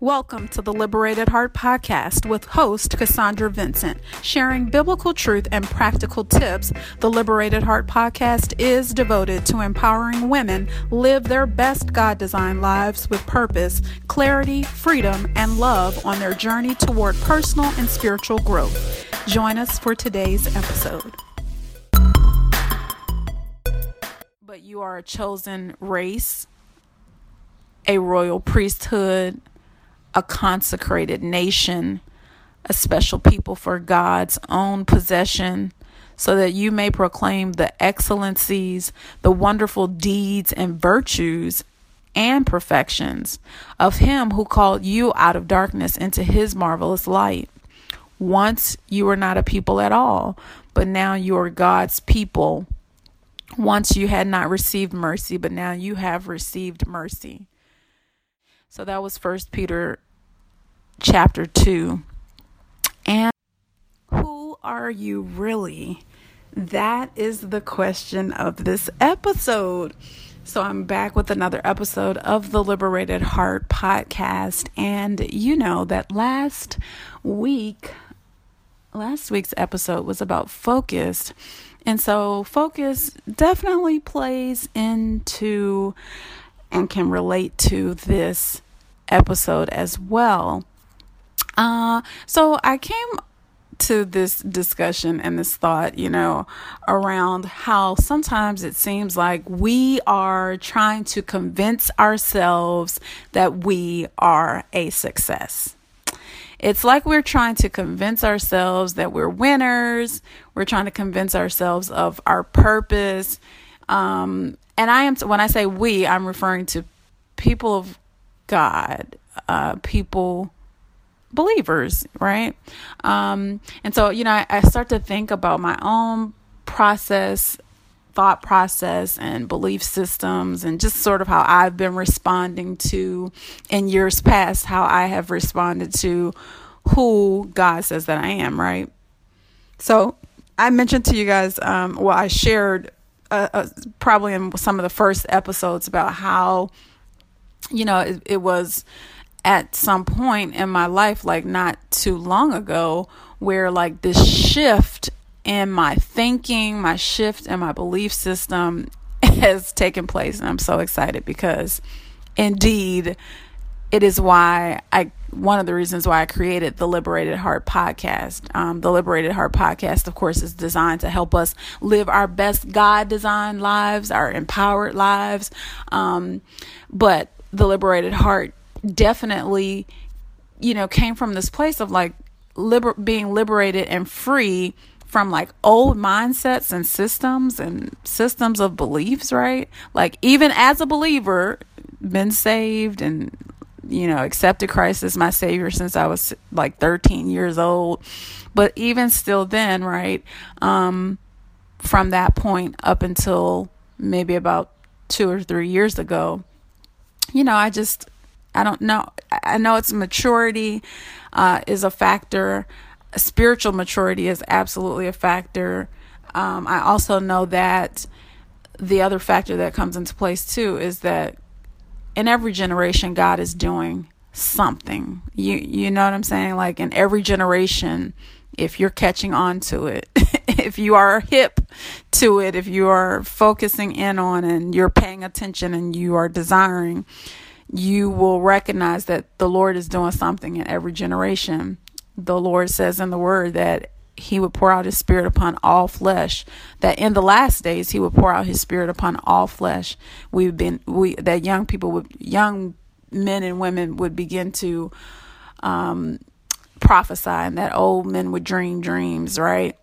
Welcome to the Liberated Heart Podcast with host Cassandra Vincent. Sharing biblical truth and practical tips, the Liberated Heart Podcast is devoted to empowering women live their best God designed lives with purpose, clarity, freedom, and love on their journey toward personal and spiritual growth. Join us for today's episode. But you are a chosen race, a royal priesthood a consecrated nation, a special people for God's own possession, so that you may proclaim the excellencies, the wonderful deeds and virtues and perfections of Him who called you out of darkness into His marvelous light. Once you were not a people at all, but now you are God's people. Once you had not received mercy, but now you have received mercy. So that was First Peter chapter 2. And who are you really? That is the question of this episode. So, I'm back with another episode of the Liberated Heart podcast. And you know that last week, last week's episode was about focus. And so, focus definitely plays into and can relate to this episode as well. Uh, so I came to this discussion and this thought, you know, around how sometimes it seems like we are trying to convince ourselves that we are a success. It's like we're trying to convince ourselves that we're winners. We're trying to convince ourselves of our purpose. Um, and I am, when I say we, I'm referring to people of God, uh, people believers, right? Um, and so, you know, I, I start to think about my own process, thought process, and belief systems, and just sort of how I've been responding to in years past, how I have responded to who God says that I am, right? So, I mentioned to you guys, um, well, I shared uh, uh, probably in some of the first episodes about how, you know, it, it was at some point in my life, like not too long ago, where like this shift in my thinking, my shift in my belief system has taken place. And I'm so excited because indeed, it is why I one of the reasons why I created the Liberated Heart podcast. Um, the Liberated Heart podcast, of course, is designed to help us live our best God designed lives, our empowered lives. Um, but the Liberated Heart definitely, you know, came from this place of like liber- being liberated and free from like old mindsets and systems and systems of beliefs, right? Like even as a believer, been saved and you know, accepted Christ as my savior since I was like 13 years old. But even still then, right? Um from that point up until maybe about 2 or 3 years ago, you know, I just I don't know. I know it's maturity uh, is a factor. Spiritual maturity is absolutely a factor. Um, I also know that the other factor that comes into place too is that in every generation, God is doing something. You you know what I'm saying? Like in every generation, if you're catching on to it, if you are hip to it, if you are focusing in on and you're paying attention and you are desiring, you will recognize that the Lord is doing something in every generation. The Lord says in the word that he would pour out his spirit upon all flesh that in the last days he would pour out his spirit upon all flesh. We've been we that young people would young men and women would begin to um prophesy and that old men would dream dreams right?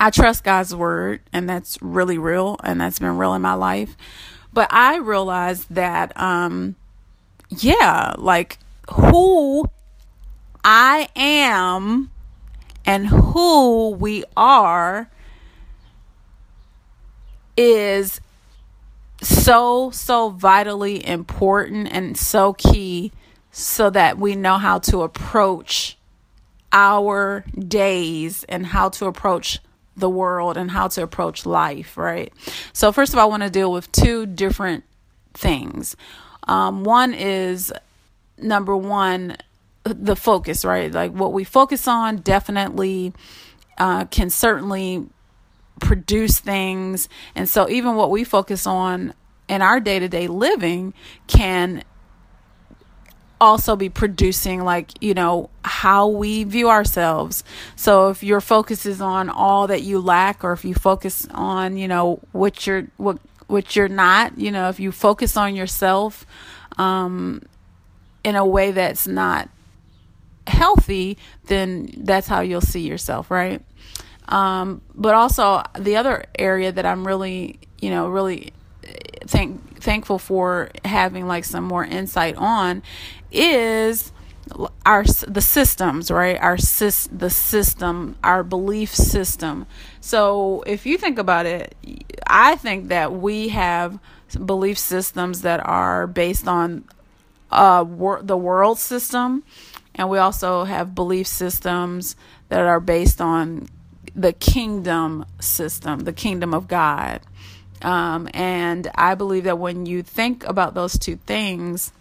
I trust god's word and that's really real and that's been real in my life but I realized that, um, yeah, like who I am and who we are is so, so vitally important and so key so that we know how to approach our days and how to approach the world and how to approach life, right? So, first of all, I want to deal with two different things. Um, one is number one, the focus, right? Like what we focus on definitely uh, can certainly produce things. And so, even what we focus on in our day to day living can also be producing like you know how we view ourselves. So if your focus is on all that you lack or if you focus on you know what you're what what you're not you know if you focus on yourself um in a way that's not healthy then that's how you'll see yourself right? Um but also the other area that i'm really you know really thank thankful for having like some more insight on is our the systems right? Our the system our belief system. So if you think about it i think that we have belief systems that are based on uh wor- the world system and we also have belief systems that are based on the kingdom system the kingdom of god um, and I believe that when you think about those two things,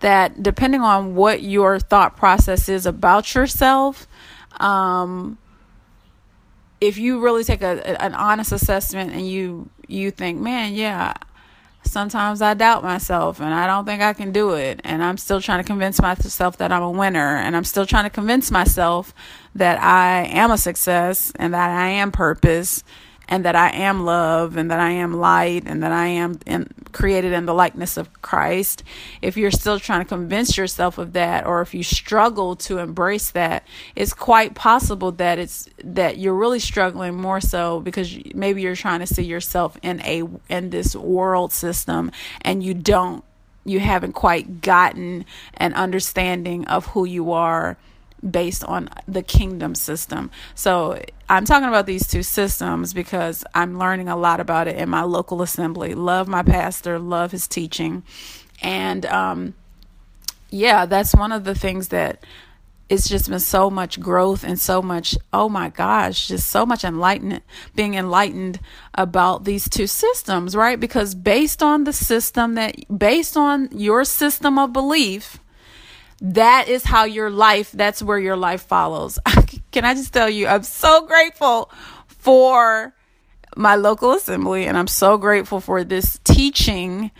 that depending on what your thought process is about yourself, um, if you really take a, an honest assessment and you you think, man, yeah, sometimes I doubt myself and I don't think I can do it. And I'm still trying to convince myself that I'm a winner. And I'm still trying to convince myself that I am a success and that I am purpose and that I am love and that I am light and that I am in, created in the likeness of Christ, if you're still trying to convince yourself of that or if you struggle to embrace that, it's quite possible that it's that you're really struggling more so because maybe you're trying to see yourself in a in this world system and you don't you haven't quite gotten an understanding of who you are based on the kingdom system. So I'm talking about these two systems because I'm learning a lot about it in my local assembly. Love my pastor, love his teaching. And um, yeah, that's one of the things that it's just been so much growth and so much oh my gosh just so much enlightenment being enlightened about these two systems right because based on the system that based on your system of belief that is how your life, that's where your life follows. Can I just tell you, I'm so grateful for my local assembly and I'm so grateful for this teaching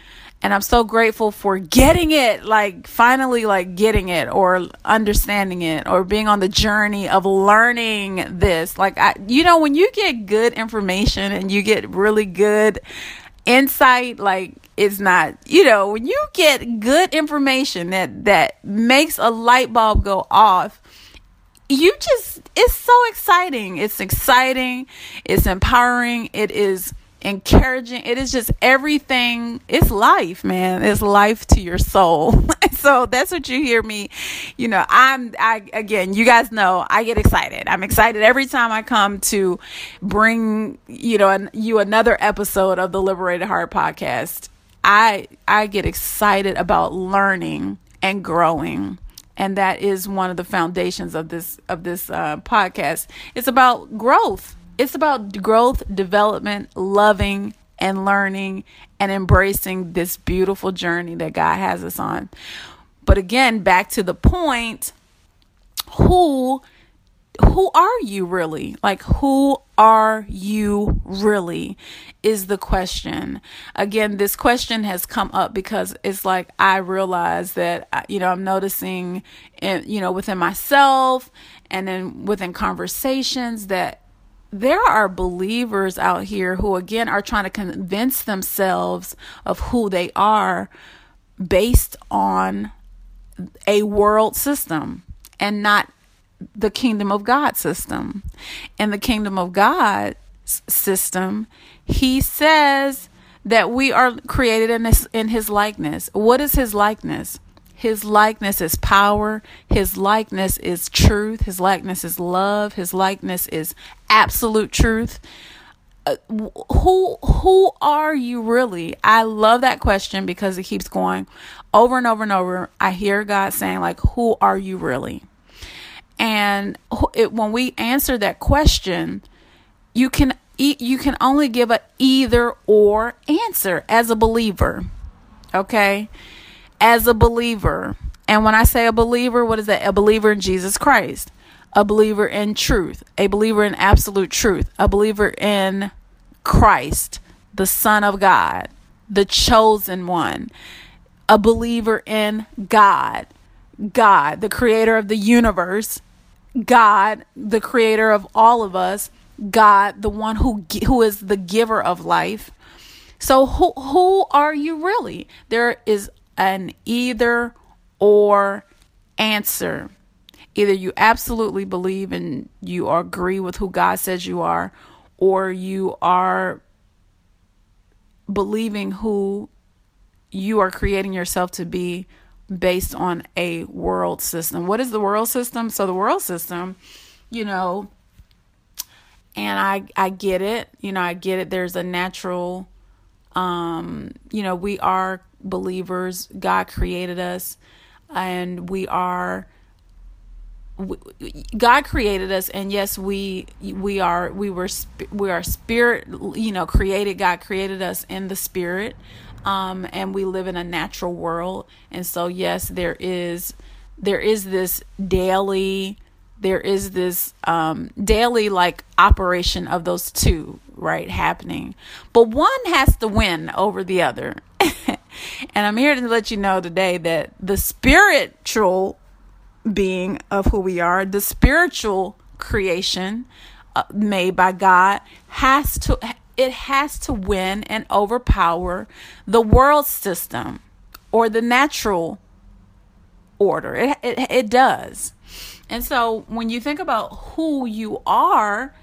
and I'm so grateful for getting it, like finally like getting it or understanding it or being on the journey of learning this. Like I you know when you get good information and you get really good insight like it's not you know when you get good information that that makes a light bulb go off you just it's so exciting. It's exciting. It's empowering. It is encouraging. It is just everything. It's life man. It's life to your soul. So that's what you hear me you know i'm i again you guys know i get excited. I'm excited every time i come to bring you know an, you another episode of the liberated heart podcast. I i get excited about learning and growing. And that is one of the foundations of this of this uh, podcast. It's about growth it's about growth, development, loving, and learning and embracing this beautiful journey that God has us on. But again, back to the point, who who are you really? Like who are you really is the question. Again, this question has come up because it's like I realize that uh, you know, I'm noticing in, you know, within myself and then within conversations that there are believers out here who, again, are trying to convince themselves of who they are based on a world system and not the kingdom of God system. In the kingdom of God system, he says that we are created in his, in his likeness. What is his likeness? His likeness is power. His likeness is truth. His likeness is love. His likeness is absolute truth. Uh, who who are you really? I love that question because it keeps going over and over and over. I hear God saying like, "Who are you really?" And it, when we answer that question, you can you can only give a either or answer as a believer. Okay? As a believer. And when I say a believer, what is that? A believer in Jesus Christ, a believer in truth, a believer in absolute truth, a believer in Christ, the Son of God, the chosen one, a believer in God, God, the creator of the universe, God, the creator of all of us, God, the one who who is the giver of life. So who who are you really? There is an either or answer. Either you absolutely believe and you agree with who God says you are, or you are believing who you are creating yourself to be based on a world system. What is the world system? So the world system, you know, and I I get it. You know, I get it. There's a natural um, you know, we are believers. God created us and we are God created us, and yes, we we are we were we are spirit. You know, created. God created us in the spirit, um, and we live in a natural world. And so, yes, there is there is this daily there is this um, daily like operation of those two right happening, but one has to win over the other. and I'm here to let you know today that the spiritual being of who we are, the spiritual creation uh, made by God has to it has to win and overpower the world system or the natural order. It, it it does. And so when you think about who you are,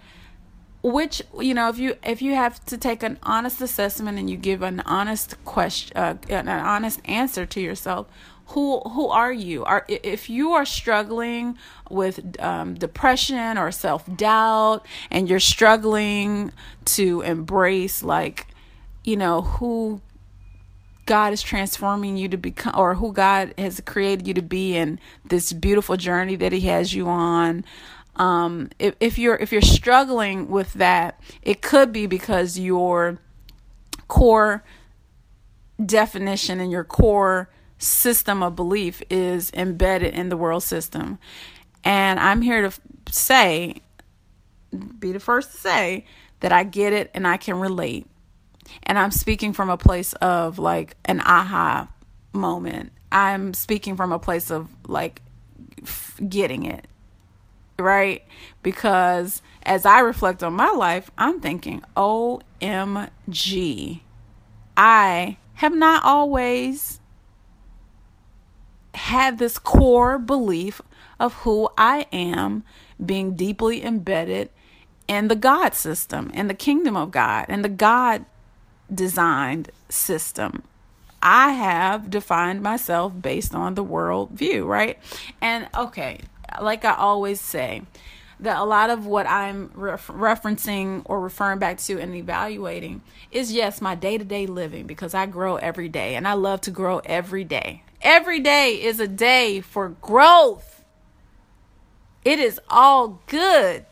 which you know if you if you have to take an honest assessment and you give an honest question uh, an honest answer to yourself who who are you? Are if you are struggling with um, depression or self-doubt and you're struggling to embrace like you know who God is transforming you to become or who God has created you to be in this beautiful journey that he has you on um, if, if you're if you're struggling with that it could be because your core definition and your core system of belief is embedded in the world system. And I'm here to say, be the first to say, that I get it and I can relate. And I'm speaking from a place of like an aha moment. I'm speaking from a place of like getting it, right? Because as I reflect on my life, I'm thinking, OMG, I have not always had this core belief of who I am being deeply embedded in the God system, in the kingdom of God, in the God designed system. I have defined myself based on the world view, right? And okay, like I always say, that a lot of what I'm referencing or referring back to and evaluating is yes, my day to day living because I grow every day and I love to grow every day. Every day is a day for growth. It is all good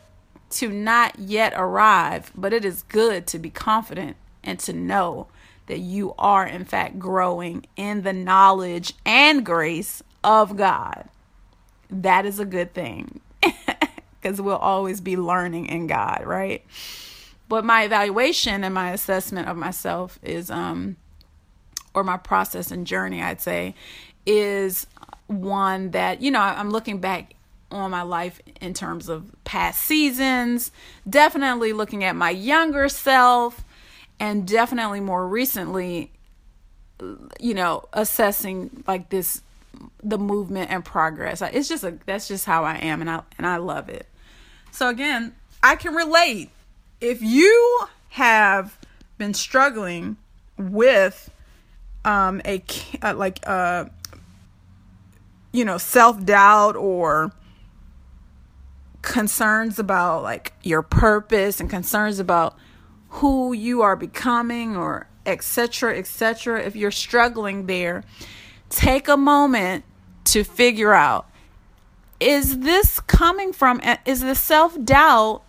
to not yet arrive, but it is good to be confident and to know that you are, in fact, growing in the knowledge and grace of God. That is a good thing because we'll always be learning in God, right? But my evaluation and my assessment of myself is, um, or my process and journey, I'd say, is one that, you know, I'm looking back on my life in terms of past seasons, definitely looking at my younger self, and definitely more recently, you know, assessing like this the movement and progress. It's just a that's just how I am and I and I love it. So again, I can relate. If you have been struggling with um a uh, like uh you know, self-doubt or concerns about like your purpose and concerns about who you are becoming or etc etc if you're struggling there take a moment to figure out is this coming from is the self-doubt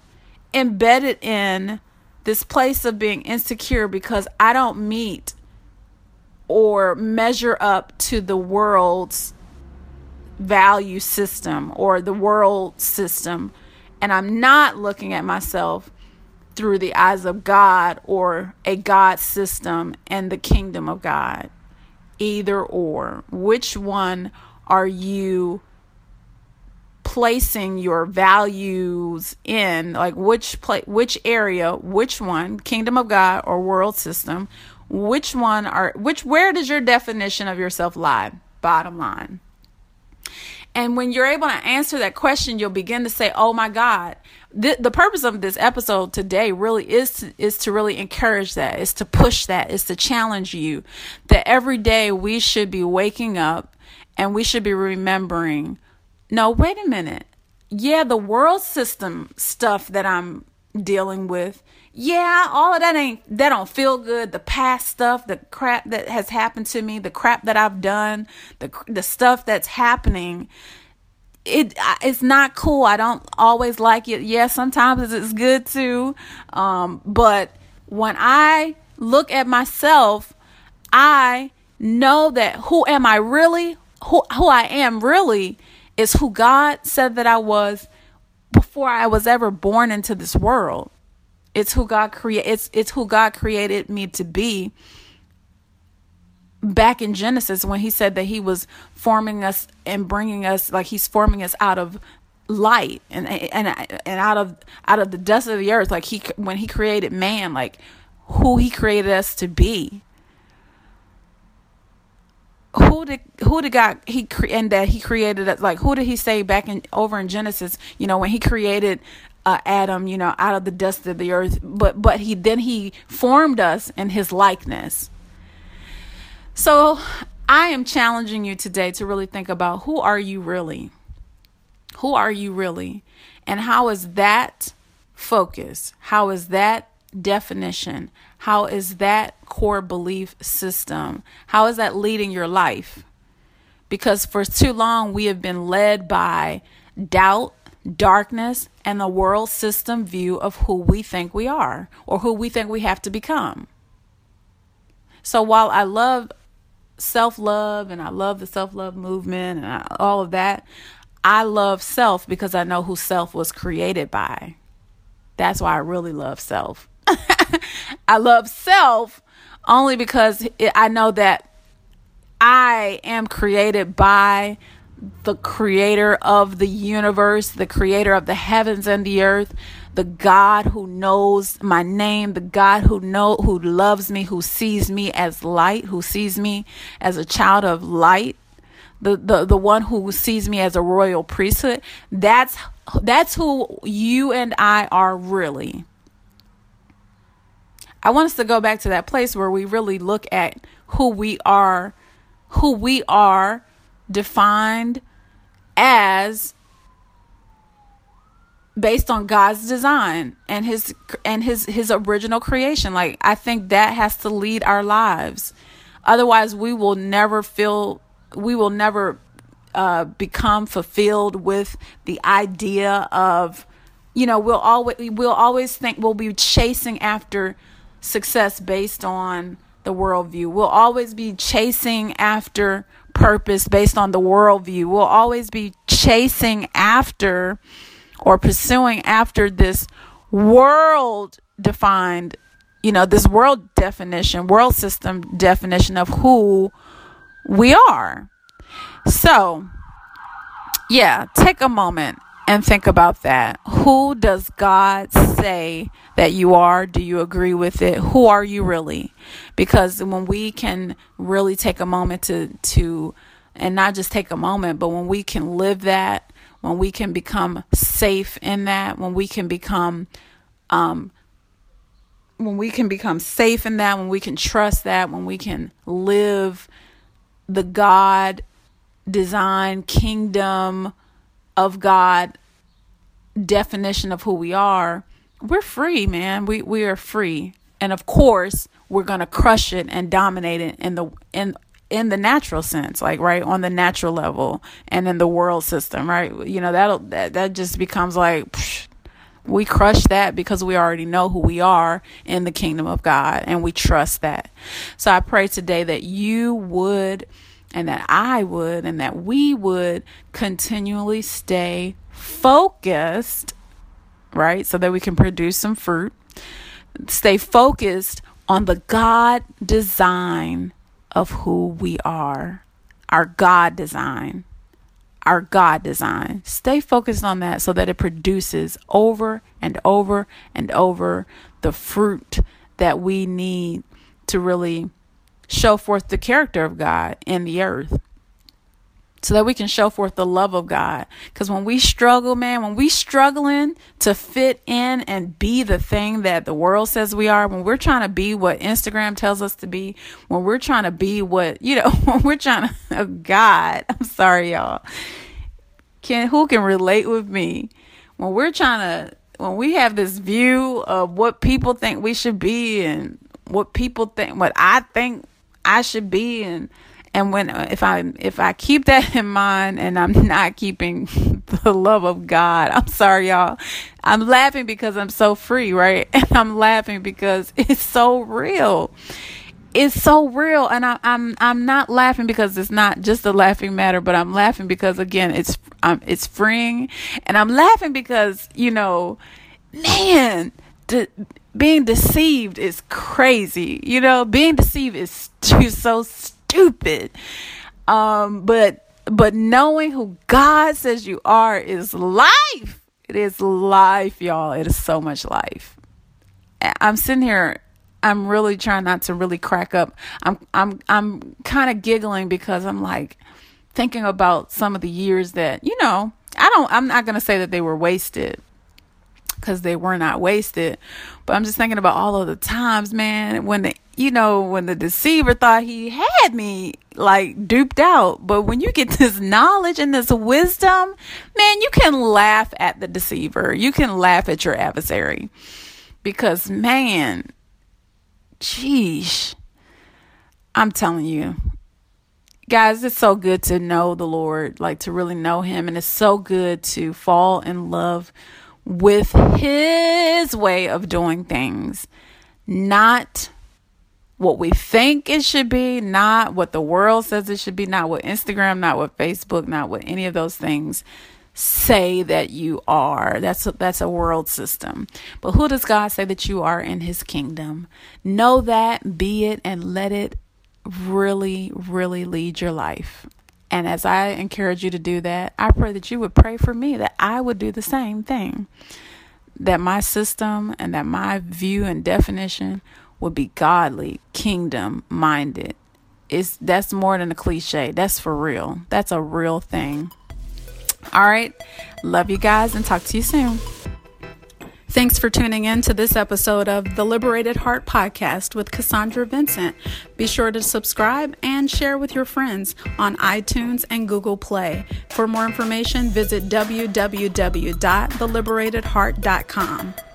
embedded in this place of being insecure because I don't meet or measure up to the world's value system or the world system and I'm not looking at myself through the eyes of God or a God system and the kingdom of God. Either or. Which one are you placing your values in? Like which play, which area, which one, kingdom of God or world system? Which one are which where does your definition of yourself lie? Bottom line. And when you're able to answer that question, you'll begin to say, "Oh my God." The, the purpose of this episode today really is to, is to really encourage that, is to push that, is to challenge you that every day we should be waking up and we should be remembering, no, wait a minute. Yeah, the world system stuff that I'm dealing with yeah, all of that ain't that don't feel good. The past stuff, the crap that has happened to me, the crap that I've done, the the stuff that's happening, it it's not cool. I don't always like it. Yeah, sometimes it's good too. Um, but when I look at myself, I know that who am I really? Who who I am really is who God said that I was before I was ever born into this world. It's who God create it's it's who God created me to be. Back in Genesis when he said that he was forming us and bringing us like he's forming us out of light and and and out of out of the dust of the earth like he when he created man like who he created us to be who did who did God he and that he created us like who did he say back in over in Genesis you know when he created uh, Adam, you know, out of the dust of the earth, but but he then he formed us in his likeness. So I am challenging you today to really think about who are you really? Who are you really? And how is that focus? How is that definition? How is that core belief system? How is that leading your life? Because for too long we have been led by doubt, darkness, and the world system view of who we think we are or who we think we have to become. So while I love self love and I love the self love movement and all of that, I love self because I know who self was created by. That's why I really love self. I love self only because I know that I am created by the creator of the universe, the creator of the heavens and the earth, the God who knows my name, the God who know who loves me, who sees me as light, who sees me as a child of light, the the, the one who sees me as a royal priesthood. That's that's who you and I are really. I want us to go back to that place where we really look at who we are, who we are defined as based on God's design and his and his his original creation. Like I think that has to lead our lives. Otherwise, we will never feel we will never uh, become fulfilled with the idea of you know we'll always we'll always think we'll be chasing after success based on the worldview. We'll always be chasing after purpose based on the worldview. We'll always be chasing after or pursuing after this world defined, you know, this world definition, world system definition of who we are. So, yeah, take a moment and think about that. Who does God say that you are? Do you agree with it? Who are you really? Because when we can really take a moment to to and not just take a moment, but when we can live that, when we can become safe in that, when we can become um when we can become safe in that, when we can trust that, when we can live the God design kingdom of God definition of who we are, we're free, man. We we are free. And of course, we're going to crush it and dominate it in the in in the natural sense, like right on the natural level and in the world system, right? You know, that'll that, that just becomes like psh, We crush that because we already know who we are in the kingdom of God and we trust that. So I pray today that you would and that I would and that we would continually stay focused, right? So that we can produce some fruit. Stay focused on the God design of who we are, our God design our God design. Stay focused on that so that it produces over and over and over the fruit that we need to really show forth the character of God in the earth so that we can show forth the love of God. Because when we struggle, man, when we struggling to fit in and be the thing that the world says we are, when we're trying to be what Instagram tells us to be, when we're trying to be what you know, when we're trying to, oh God, I'm sorry, y'all. Can who can relate with me when we're trying to when we have this view of what people think we should be and what people think what I think I should be and and when if I if I keep that in mind and I'm not keeping the love of God, I'm sorry y'all. I'm laughing because I'm so free, right? And I'm laughing because it's so real. It's so real and I, I'm I'm not laughing because it's not just a laughing matter, but I'm laughing because again it's um it's freeing and I'm laughing because, you know, man, being deceived is crazy. You know, being deceived is too, so stupid. Um, but but knowing who God says you are is life. It is life, y'all. It is so much life. I'm sitting here I'm really trying not to really crack up. I'm I'm I'm kind of giggling because I'm like thinking about some of the years that, you know, I don't I'm not going to say that they were wasted because they were not wasted. But I'm just thinking about all of the times, man, when the you know when the deceiver thought he had me like duped out. But when you get this knowledge and this wisdom, man, you can laugh at the deceiver. You can laugh at your adversary because man, geez, I'm telling you. Guys, it's so good to know the Lord, like to really know Him, and it's so good to fall in love with his way of doing things, not what we think it should be, not what the world says it should be, not what Instagram, not what Facebook, not what any of those things say that you are. That's a, that's a world system. But who does God say that you are in his kingdom? Know that, be it and let it really really lead your life. And as I encourage you to do that, I pray that you would pray for me that I would do the same thing. That my system and that my view and definition would be godly, kingdom minded. It's that's more than a cliche. That's for real. That's a real thing. All right. Love you guys and talk to you soon. Thanks for tuning in to this episode of the Liberated Heart Podcast with Cassandra Vincent. Be sure to subscribe and share with your friends on iTunes and Google Play. For more information, visit www.theliberatedheart.com.